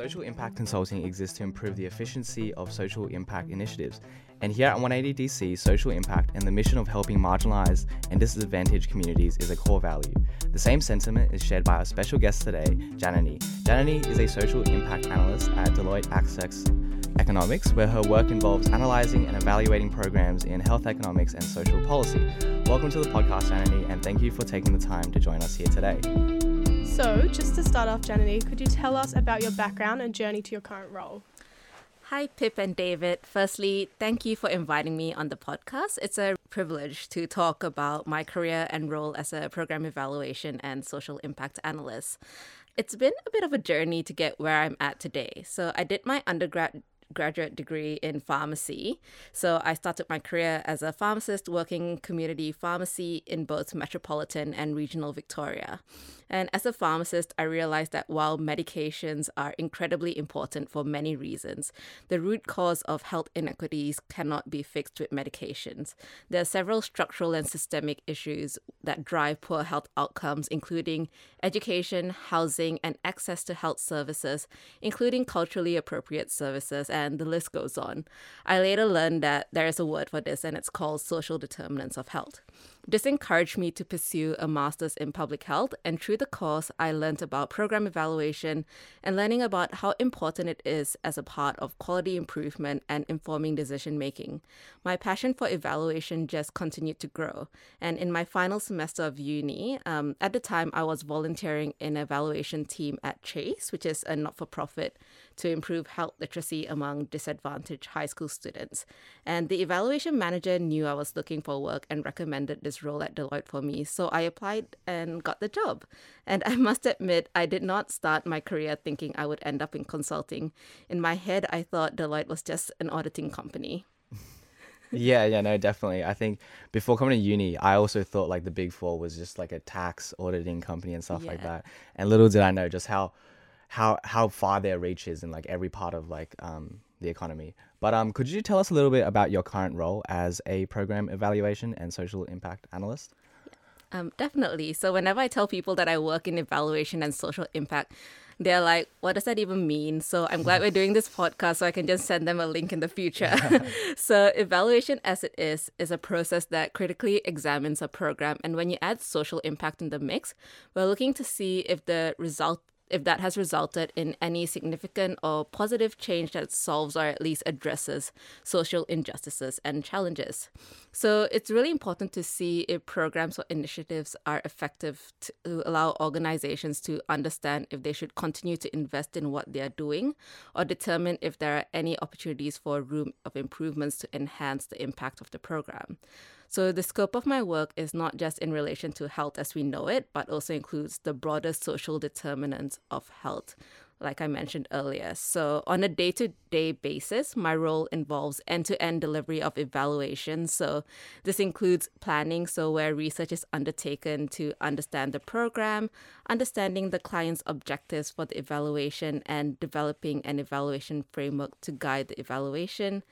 Social impact consulting exists to improve the efficiency of social impact initiatives. And here at 180 DC, social impact and the mission of helping marginalized and disadvantaged communities is a core value. The same sentiment is shared by our special guest today, Janani. Janani is a social impact analyst at Deloitte Access Economics, where her work involves analyzing and evaluating programs in health economics and social policy. Welcome to the podcast, Janani, and thank you for taking the time to join us here today. So, just to start off, Janani, could you tell us about your background and journey to your current role? Hi, Pip and David. Firstly, thank you for inviting me on the podcast. It's a privilege to talk about my career and role as a program evaluation and social impact analyst. It's been a bit of a journey to get where I'm at today. So, I did my undergrad graduate degree in pharmacy. So I started my career as a pharmacist working community pharmacy in both metropolitan and regional Victoria. And as a pharmacist, I realized that while medications are incredibly important for many reasons, the root cause of health inequities cannot be fixed with medications. There are several structural and systemic issues that drive poor health outcomes, including education, housing, and access to health services, including culturally appropriate services, and the list goes on. I later learned that there is a word for this, and it's called social determinants of health. This encouraged me to pursue a master's in public health, and through the course, I learned about program evaluation and learning about how important it is as a part of quality improvement and informing decision making. My passion for evaluation just continued to grow, and in my final semester of uni, um, at the time I was volunteering in an evaluation team at Chase, which is a not for profit to improve health literacy among disadvantaged high school students. And the evaluation manager knew I was looking for work and recommended this role at Deloitte for me. So I applied and got the job. And I must admit, I did not start my career thinking I would end up in consulting. In my head, I thought Deloitte was just an auditing company. yeah, yeah, no, definitely. I think before coming to uni, I also thought like the Big Four was just like a tax auditing company and stuff yeah. like that. And little did I know just how how how far their reach is in like every part of like um the economy. But um, could you tell us a little bit about your current role as a program evaluation and social impact analyst? Um, definitely. So whenever I tell people that I work in evaluation and social impact, they're like, what does that even mean? So I'm glad we're doing this podcast so I can just send them a link in the future. so, evaluation as it is, is a process that critically examines a program. And when you add social impact in the mix, we're looking to see if the result if that has resulted in any significant or positive change that solves or at least addresses social injustices and challenges. So it's really important to see if programs or initiatives are effective to allow organizations to understand if they should continue to invest in what they are doing or determine if there are any opportunities for room of improvements to enhance the impact of the program. So the scope of my work is not just in relation to health as we know it, but also includes the broader social determinants of health, like I mentioned earlier. So, on a day to day basis, my role involves end to end delivery of evaluation. So, this includes planning, so where research is undertaken to understand the program, understanding the client's objectives for the evaluation, and developing an evaluation framework to guide the evaluation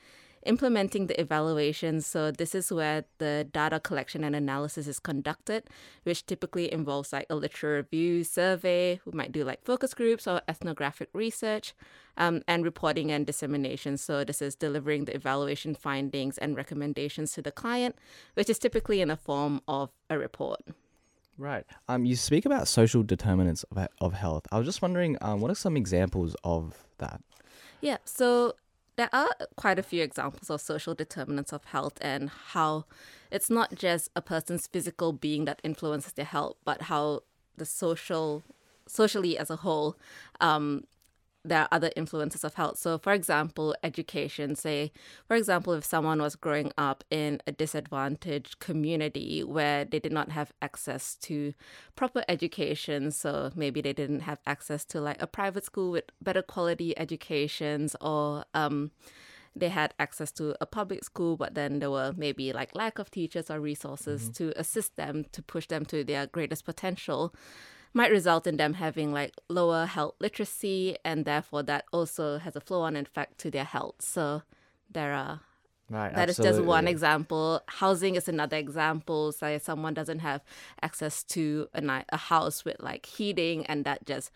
implementing the evaluation. So this is where the data collection and analysis is conducted, which typically involves like a literature review, survey. We might do like focus groups or ethnographic research, um, and reporting and dissemination. So this is delivering the evaluation findings and recommendations to the client, which is typically in the form of a report. Right. Um, you speak about social determinants of, of health. I was just wondering, um, what are some examples of that? Yeah. So there are quite a few examples of social determinants of health and how it's not just a person's physical being that influences their health, but how the social socially as a whole um, there are other influences of health. So, for example, education. Say, for example, if someone was growing up in a disadvantaged community where they did not have access to proper education, so maybe they didn't have access to like a private school with better quality educations or, um, they had access to a public school, but then there were maybe like lack of teachers or resources mm-hmm. to assist them to push them to their greatest potential might result in them having like lower health literacy and therefore that also has a flow on effect to their health so there are Right, that absolutely. is just one example. Housing is another example. Say someone doesn't have access to a, a house with like heating, and that just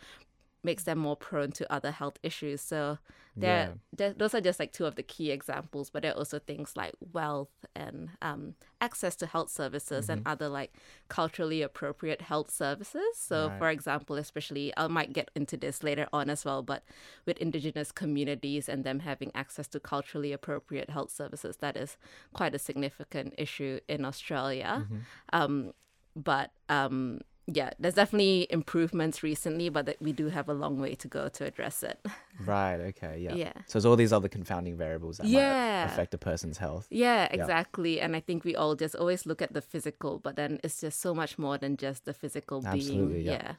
makes them more prone to other health issues. So there, there- those are just like two of the key examples. But there are also things like wealth and um, access to health services and other like culturally appropriate health services. So, Right. for example, especially I might get into this later on as well, but with indigenous communities and them having access to culturally appropriate health services, that is quite a significant issue in Australia. Um, but um, yeah, there's definitely improvements recently, but that we do have a long way to go to address it. Right. Okay. Yeah. Yeah. So it's all these other confounding variables that Yeah. might affect a person's health. Yeah, exactly. And I think we all just always look at the physical, but then it's just so much more than just the physical Absolutely, being. yeah.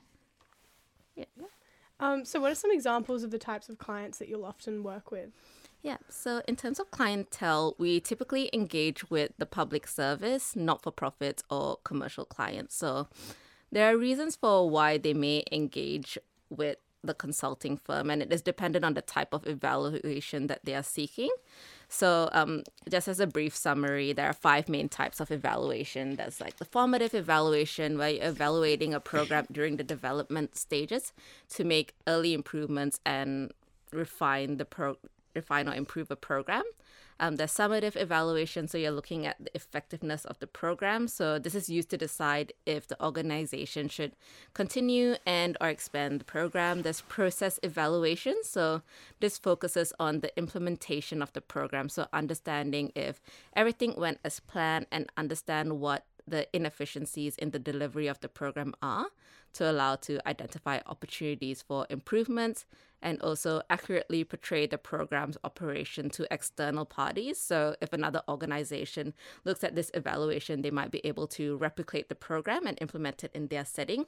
Yeah. Um, so, what are some examples of the types of clients that you'll often work with? Yeah, so in terms of clientele, we typically engage with the public service, not for profit, or commercial clients. So there are reasons for why they may engage with the consulting firm, and it is dependent on the type of evaluation that they are seeking. So, um, just as a brief summary, there are five main types of evaluation. That's like the formative evaluation, where you're evaluating a program during the development stages to make early improvements and refine the pro refine or improve a program. Um, there's summative evaluation, so you're looking at the effectiveness of the program. So this is used to decide if the organization should continue and or expand the program. There's process evaluation, so this focuses on the implementation of the program. So understanding if everything went as planned and understand what the inefficiencies in the delivery of the program are to allow to identify opportunities for improvements and also accurately portray the program's operation to external parties. So, if another organization looks at this evaluation, they might be able to replicate the program and implement it in their setting.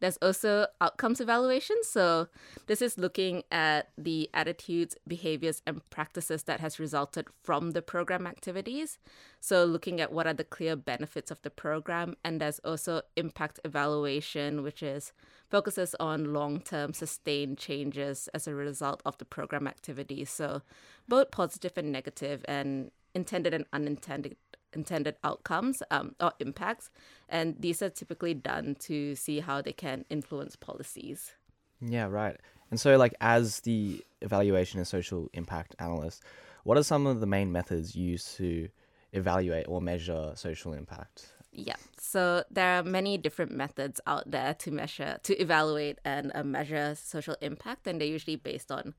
There's also outcomes evaluation. So this is looking at the attitudes, behaviors, and practices that has resulted from the program activities. So looking at what are the clear benefits of the program, and there's also impact evaluation, which is focuses on long-term sustained changes as a result of the program activities. So both positive and negative, and intended and unintended intended outcomes um, or impacts, and these are typically done to see how they can influence policies. Yeah, right. And so, like, as the evaluation and social impact analyst, what are some of the main methods used to evaluate or measure social impact? Yeah, so there are many different methods out there to measure, to evaluate and uh, measure social impact, and they're usually based on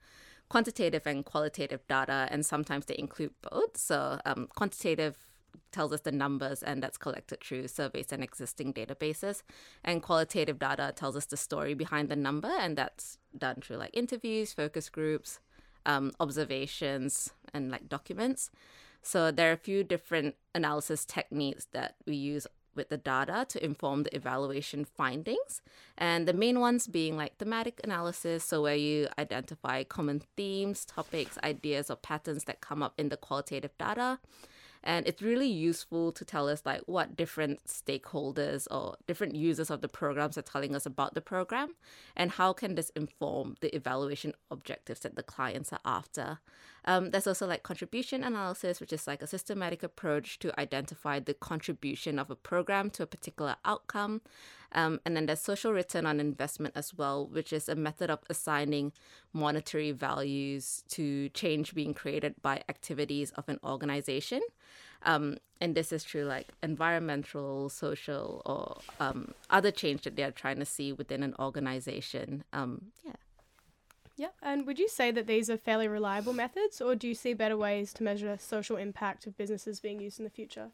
quantitative and qualitative data, and sometimes they include both. So, um, quantitative tells us the numbers, and that's collected through surveys and existing databases. And qualitative data tells us the story behind the number, and that's done through like interviews, focus groups, um, observations, and like documents. So there are a few different analysis techniques that we use with the data to inform the evaluation findings. And the main ones being like thematic analysis, so where you identify common themes, topics, ideas, or patterns that come up in the qualitative data. And it's really useful to tell us like what different stakeholders or different users of the programs are telling us about the program and how can this inform the evaluation objectives that the clients are after. Um, there's also like contribution analysis, which is like a systematic approach to identify the contribution of a program to a particular outcome. Um, and then there's social return on investment as well, which is a method of assigning monetary values to change being created by activities of an organization. Um, and this is true like environmental, social, or um, other change that they're trying to see within an organization. Um, yeah. Yeah. And would you say that these are fairly reliable methods, or do you see better ways to measure social impact of businesses being used in the future?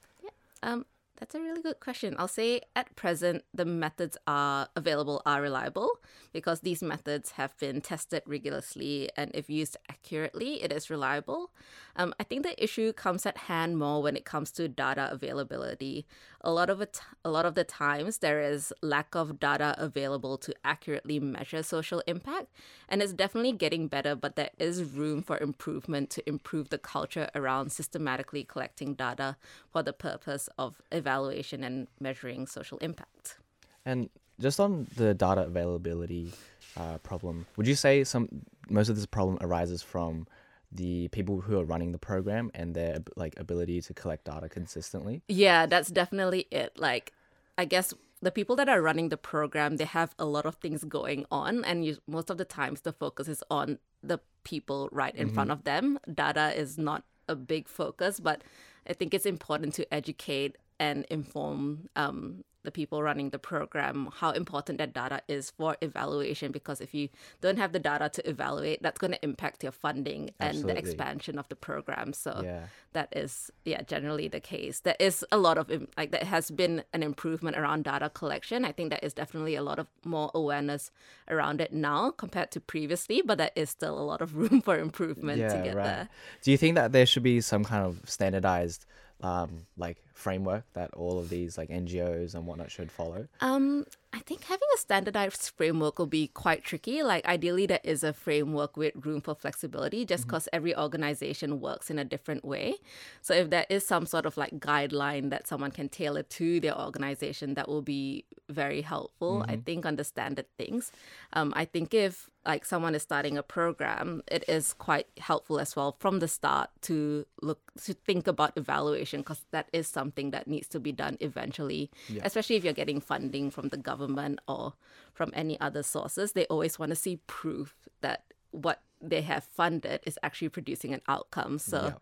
Um, that's a really good question. I'll say at present the methods are available are reliable because these methods have been tested rigorously and if used accurately, it is reliable. Um, I think the issue comes at hand more when it comes to data availability. A lot of it, a lot of the times there is lack of data available to accurately measure social impact, and it's definitely getting better. But there is room for improvement to improve the culture around systematically collecting data for the purpose of evaluation and measuring social impact. And just on the data availability uh, problem, would you say some most of this problem arises from the people who are running the program and their like ability to collect data consistently? Yeah, that's definitely it. Like, I guess the people that are running the program they have a lot of things going on and you, most of the times the focus is on the people right in mm-hmm. front of them data is not a big focus but i think it's important to educate and inform um, the people running the program how important that data is for evaluation because if you don't have the data to evaluate that's going to impact your funding Absolutely. and the expansion of the program so yeah. that is yeah generally the case there is a lot of like there has been an improvement around data collection i think there is definitely a lot of more awareness around it now compared to previously but there is still a lot of room for improvement yeah, to get right. there do you think that there should be some kind of standardized um, like framework that all of these like NGOs and whatnot should follow? Um, I think having a standardized framework will be quite tricky. Like ideally, there is a framework with room for flexibility, just because mm-hmm. every organization works in a different way. So if there is some sort of like guideline that someone can tailor to their organization, that will be very helpful. Mm-hmm. I think on the standard things. Um, I think if like someone is starting a program, it is quite helpful as well from the start to look to think about evaluation because that is something that needs to be done eventually, yeah. especially if you're getting funding from the government or from any other sources. They always want to see proof that what they have funded is actually producing an outcome. So. Yeah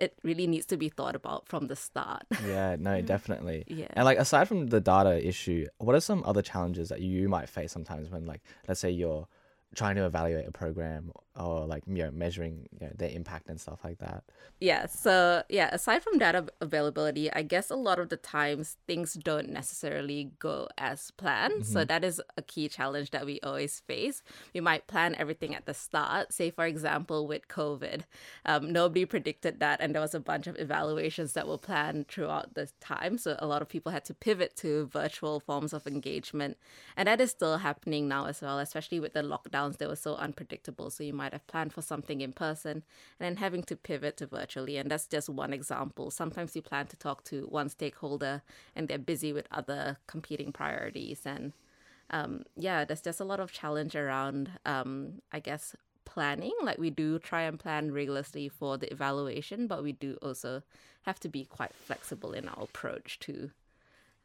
it really needs to be thought about from the start. Yeah, no, mm. definitely. Yeah. And like aside from the data issue, what are some other challenges that you might face sometimes when like let's say you're trying to evaluate a program or like you know measuring you know, their impact and stuff like that? Yeah so yeah aside from data availability i guess a lot of the times things don't necessarily go as planned. Mm-hmm. so that is a key challenge that we always face. We might plan everything at the start say for example with covid. Um, nobody predicted that and there was a bunch of evaluations that were planned throughout the time. So a lot of people had to pivot to virtual forms of engagement and that is still happening now as well especially with the lockdown lockdowns, they were so unpredictable. So you might have planned for something in person and then having to pivot to virtually. And that's just one example. Sometimes you plan to talk to one stakeholder and they're busy with other competing priorities. And um, yeah, there's just a lot of challenge around, um, I guess, planning. Like we do try and plan rigorously for the evaluation, but we do also have to be quite flexible in our approach to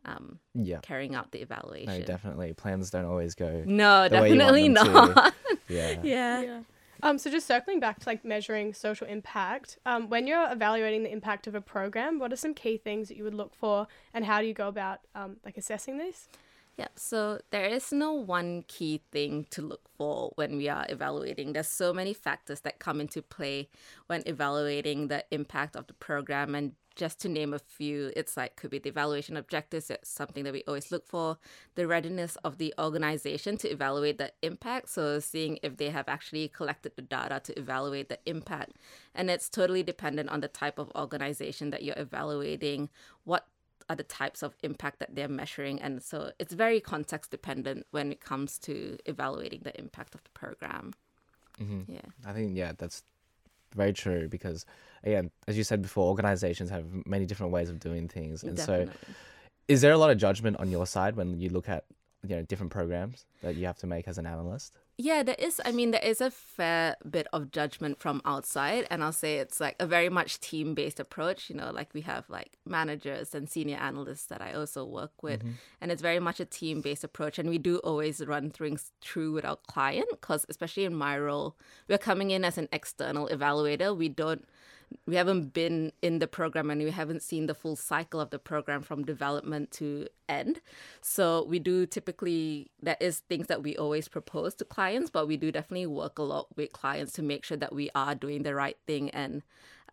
um, yeah. carrying out the evaluation. No, definitely. Plans don't always go. No, definitely not. yeah. yeah. yeah. Um, so just circling back to like measuring social impact, um, when you're evaluating the impact of a program, what are some key things that you would look for, and how do you go about um, like assessing this? Yeah, so there is no one key thing to look for when we are evaluating. There's so many factors that come into play when evaluating the impact of the program and just to name a few, it's like could be the evaluation objectives, it's something that we always look for, the readiness of the organization to evaluate the impact, so seeing if they have actually collected the data to evaluate the impact. And it's totally dependent on the type of organization that you're evaluating, what are the types of impact that they're measuring. And so it's very context dependent when it comes to evaluating the impact of the program. Mm-hmm. Yeah. I think, yeah, that's very true because again, as you said before, organizations have many different ways of doing things, and Definitely. so is there a lot of judgment on your side when you look at you know different programs that you have to make as an analyst? Yeah, there is. I mean, there is a fair bit of judgment from outside, and I'll say it's like a very much team based approach. You know, like we have like managers and senior analysts that I also work with, mm-hmm. and it's very much a team based approach. And we do always run things through with our client because, especially in my role, we're coming in as an external evaluator. We don't we haven't been in the program and we haven't seen the full cycle of the program from development to end. So we do typically that is things that we always propose to clients, but we do definitely work a lot with clients to make sure that we are doing the right thing and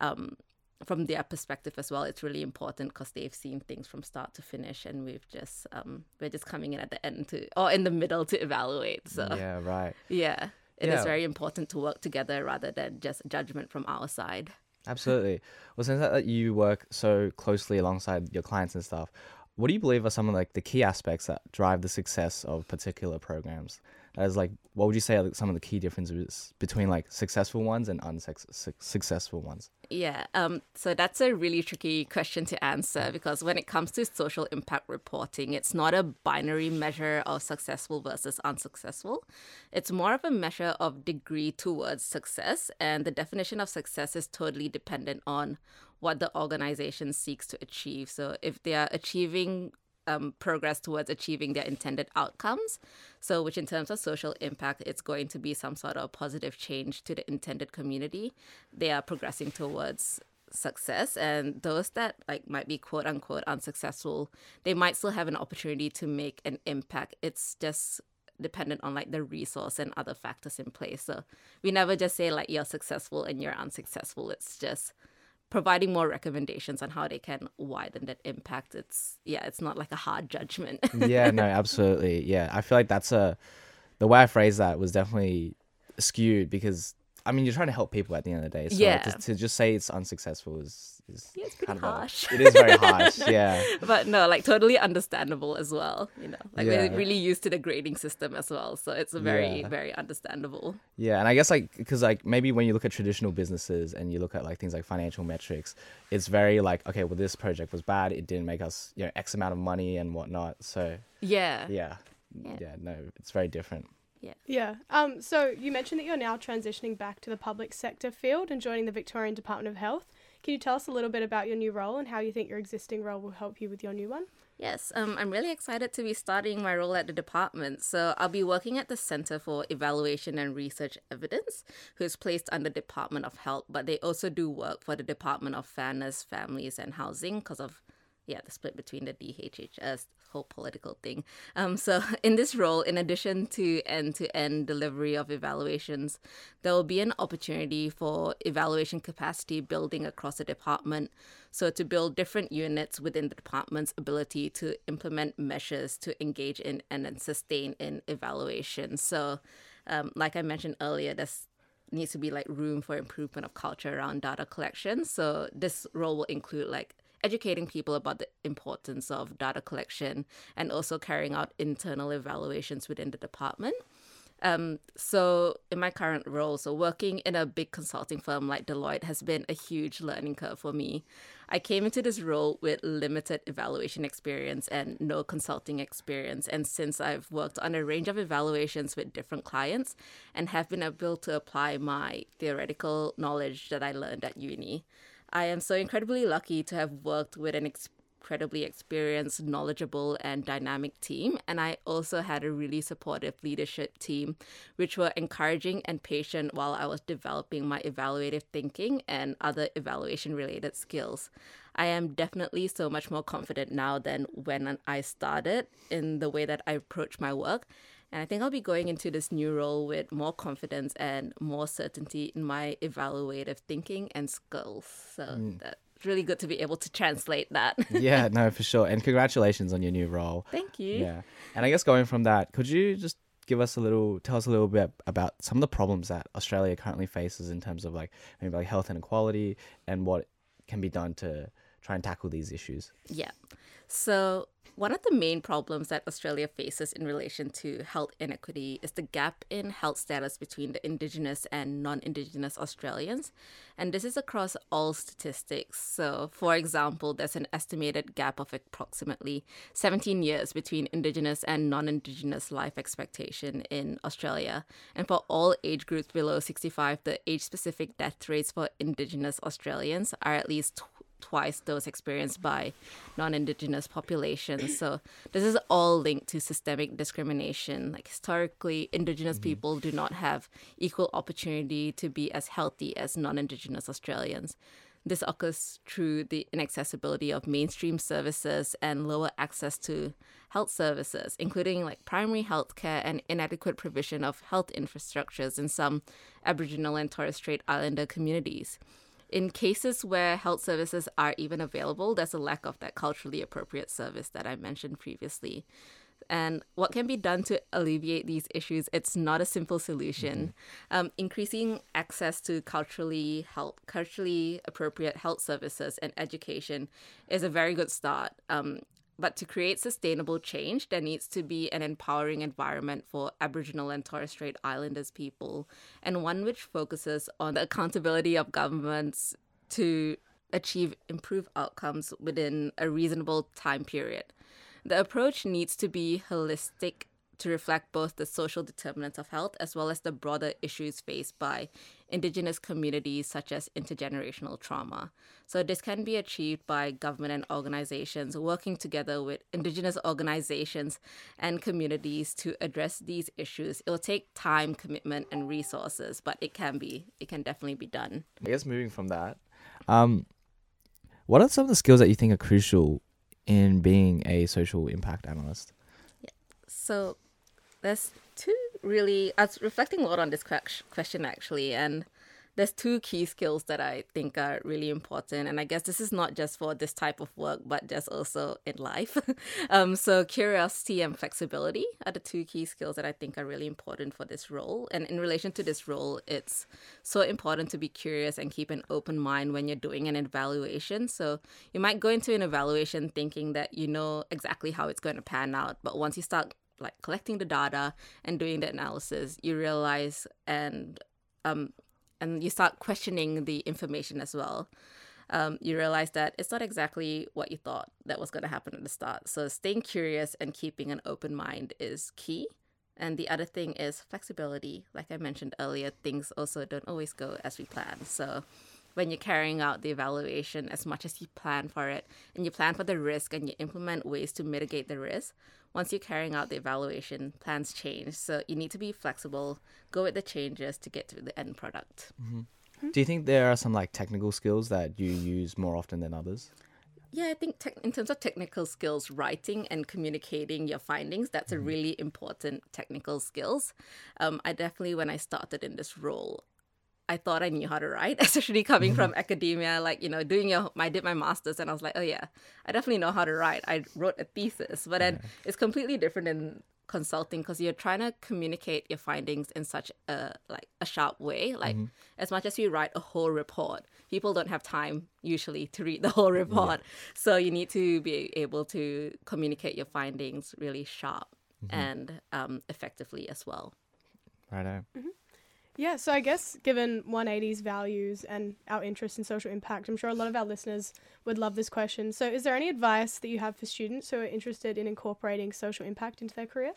um, from their perspective as well, it's really important because they've seen things from start to finish, and we've just um, we're just coming in at the end to or in the middle to evaluate. So yeah, right. Yeah, it yeah. is very important to work together rather than just judgment from our side. Absolutely. Well, since that you work so closely alongside your clients and stuff, what do you believe are some of like the key aspects that drive the success of particular programs? As like, what would you say are some of the key differences between like successful ones and unsuccessful ones? Yeah, um, so that's a really tricky question to answer because when it comes to social impact reporting, it's not a binary measure of successful versus unsuccessful. It's more of a measure of degree towards success, and the definition of success is totally dependent on what the organization seeks to achieve. So if they are achieving um, progress towards achieving their intended outcomes. So, which in terms of social impact, it's going to be some sort of positive change to the intended community. They are progressing towards success and those that like might be quote unquote unsuccessful they might still have an opportunity to make an impact it's just dependent on like the resource and other factors in place so we never just say like you're successful and you're unsuccessful it's just providing more recommendations on how they can widen that impact. It's yeah, it's not like a hard judgment. yeah, no, absolutely. Yeah, I feel like that's a the way I phrased that was definitely skewed because I mean you're trying to help people at the end of the day. So Yeah. to, to just say it's unsuccessful is is Yeah, it's pretty kind of a- harsh. it is very harsh. Yeah. but no, like totally understandable as well. You know, like Yeah. we're really used to the grading system as well, so it's very Yeah. very understandable. Yeah, and I guess like because like maybe when you look at traditional businesses and you look at like things like financial metrics, it's very like okay, well this project was bad, it didn't make us you know X amount of money and whatnot. So Yeah. yeah, Yeah. yeah, no, it's very different. Yeah. Yeah. Um. So you mentioned that you're now transitioning back to the public sector field and joining the Victorian Department of Health. Can you tell us a little bit about your new role and how you think your existing role will help you with your new one? Yes, um, I'm really excited to be starting my role at the department. So I'll be working at the Center for Evaluation and Research Evidence, who's placed under Department of Health, but they also do work for the Department of Fairness, Families and Housing because of yeah the split between the DHHS whole political thing. Um, so in this role, in addition to end-to-end delivery of evaluations, there will be an opportunity for evaluation capacity building across the department. So to build different units within the department's ability to implement measures to engage in and sustain in evaluation. So, um, like I mentioned earlier, there's needs to be like room for improvement of culture around data collection. So this role will include like educating people about the importance of data collection and also carrying out internal evaluations within the department. Um, so in my current role, so working in a big consulting firm like Deloitte has been a huge learning curve for me. I came into this role with limited evaluation experience and no consulting experience. And since I've worked on a range of evaluations with different clients and have been able to apply my theoretical knowledge that I learned at uni, I am so incredibly lucky to have worked with an incredibly experienced, knowledgeable, and dynamic team. And I also had a really supportive leadership team, which were encouraging and patient while I was developing my evaluative thinking and other evaluation related skills. I am definitely so much more confident now than when I started in the way that I approach my work. And I think I'll be going into this new role with more confidence and more certainty in my evaluative thinking and skills. So hmm. that's really good to be able to translate that. Yeah, no, for sure. And congratulations on your new role. Thank you. Yeah. And I guess going from that, could you just give us a little, tell us a little bit about some of the problems that Australia currently faces in terms of like maybe like health inequality and what can be done to try and tackle these issues? Yeah. So, one of the main problems that Australia faces in relation to health inequity is the gap in health status between the Indigenous and non Indigenous Australians. And this is across all statistics. So, for example, there's an estimated gap of approximately 17 years between Indigenous and non Indigenous life expectation in Australia. And for all age groups below 65, the age specific death rates for Indigenous Australians are at least twice those experienced by non-indigenous populations. So this is all linked to systemic discrimination. Like historically indigenous mm-hmm. people do not have equal opportunity to be as healthy as non-indigenous australians. This occurs through the inaccessibility of mainstream services and lower access to health services, including like primary health care and inadequate provision of health infrastructures in some Aboriginal and Torres Strait Islander communities in cases where health services are even available, there's a lack of that culturally appropriate service that I mentioned previously. And what can be done to alleviate these issues? It's not a simple solution. Um, increasing access to culturally health, culturally appropriate health services and education is a very good start. Um, but to create sustainable change, there needs to be an empowering environment for Aboriginal and Torres Strait Islanders people, and one which focuses on the accountability of governments to achieve improved outcomes within a reasonable time period. The approach needs to be holistic to reflect both the social determinants of health as well as the broader issues faced by Indigenous communities, such as intergenerational trauma. So, this can be achieved by government and organizations working together with Indigenous organizations and communities to address these issues. It will take time, commitment, and resources, but it can be, it can definitely be done. I guess moving from that, um, what are some of the skills that you think are crucial in being a social impact analyst? So there's two really, I was reflecting a lot on this question actually, and there's two key skills that I think are really important. And I guess this is not just for this type of work, but just also in life. um, so, curiosity and flexibility are the two key skills that I think are really important for this role. And in relation to this role, it's so important to be curious and keep an open mind when you're doing an evaluation. So, you might go into an evaluation thinking that you know exactly how it's going to pan out. But once you start like collecting the data and doing the analysis, you realize and um, and you start questioning the information as well. Um, you realize that it's not exactly what you thought that was going to happen at the start. So staying curious and keeping an open mind is key. And the other thing is flexibility. Like I mentioned earlier, things also don't always go as we plan. So when you're carrying out the evaluation, as much as you plan for it and you plan for the risk and you implement ways to mitigate the risk, once you're carrying out the evaluation, plans change. So you need to be flexible, go with the changes to get to the end product. Mm-hmm. Do you think there are some like technical skills that you use more often than others? Yeah, I think te- in terms of technical skills, writing and communicating your findings, that's mm-hmm. a really important technical skills. Um, I definitely, when I started in this role, I thought I knew how to write, especially coming from academia, like, you know, doing your, I did my master's and I was like, oh yeah, I definitely know how to write. I wrote a thesis, but then yeah. it's completely different in consulting because you're trying to communicate your findings in such a, like a sharp way. Like mm-hmm. as much as you write a whole report, people don't have time usually to read the whole report. Yeah. So you need to be able to communicate your findings really sharp mm-hmm. and um, effectively as well. Right. Mm-hmm. Yeah, so I guess given 180's values and our interest in social impact, I'm sure a lot of our listeners would love this question. So, is there any advice that you have for students who are interested in incorporating social impact into their career?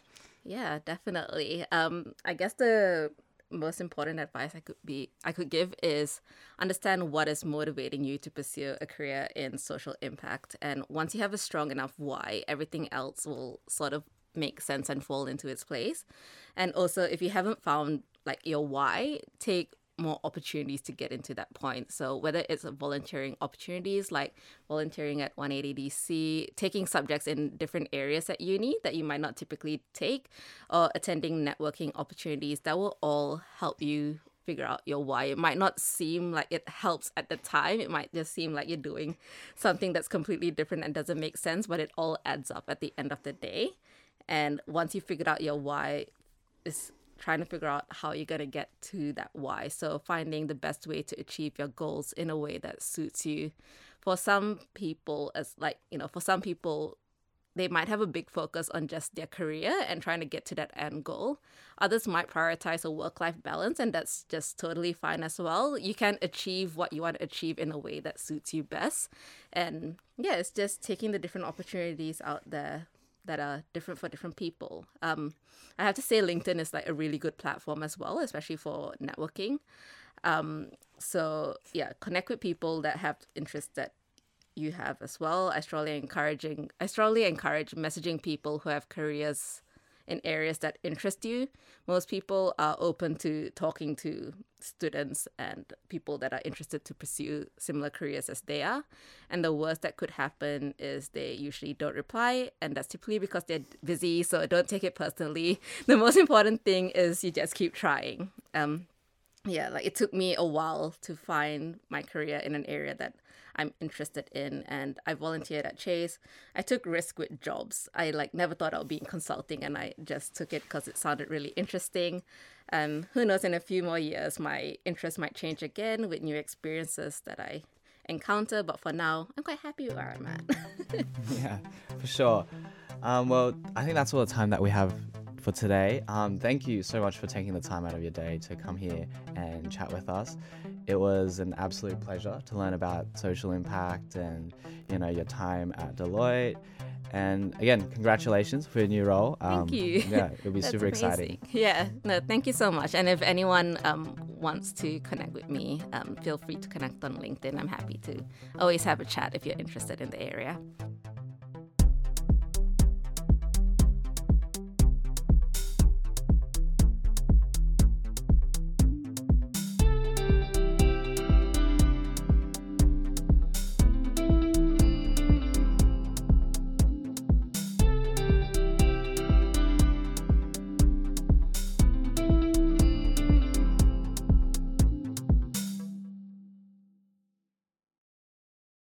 Yeah, definitely. Um, I guess the most important advice I could be I could give is understand what is motivating you to pursue a career in social impact. And once you have a strong enough why, everything else will sort of make sense and fall into its place. And also, if you haven't found like your why, take more opportunities to get into that point. So whether it's volunteering opportunities like volunteering at 180DC, taking subjects in different areas at uni that you might not typically take, or attending networking opportunities, that will all help you figure out your why. It might not seem like it helps at the time. It might just seem like you're doing something that's completely different and doesn't make sense, but it all adds up at the end of the day. And once you figured out your why, is trying to figure out how you're going to get to that why. So finding the best way to achieve your goals in a way that suits you. For some people, as like, you know, for some people, they might have a big focus on just their career and trying to get to that end goal. Others might prioritize a work life balance, and that's just totally fine as well. You can achieve what you want to achieve in a way that suits you best. And yeah, it's just taking the different opportunities out there that are different for different people. Um, I have to say, LinkedIn is like a really good platform as well, especially for networking. Um, so yeah, connect with people that have interests that you have as well. I strongly encouraging I strongly encourage messaging people who have careers in areas that interest you. Most people are open to talking to students and people that are interested to pursue similar careers as they are. And the worst that could happen is they usually don't reply, and that's typically because they're busy, so don't take it personally. The most important thing is you just keep trying. Um, yeah, like it took me a while to find my career in an area that I'm interested in. And I volunteered at Chase. I took risk with jobs. I like never thought I would be in consulting, and I just took it because it sounded really interesting. Um, who knows? In a few more years, my interest might change again with new experiences that I encounter. But for now, I'm quite happy where I'm at. yeah, for sure. Um, well, I think that's all the time that we have for today. Um, thank you so much for taking the time out of your day to come here and chat with us. It was an absolute pleasure to learn about social impact and you know your time at Deloitte And again, congratulations for your new role. Thank you. Yeah, it'll be super amazing. exciting. Yeah, no, thank you so much. And if anyone um, wants to connect with me, um, feel free to connect on LinkedIn. I'm happy to always have a chat if you're interested in the area.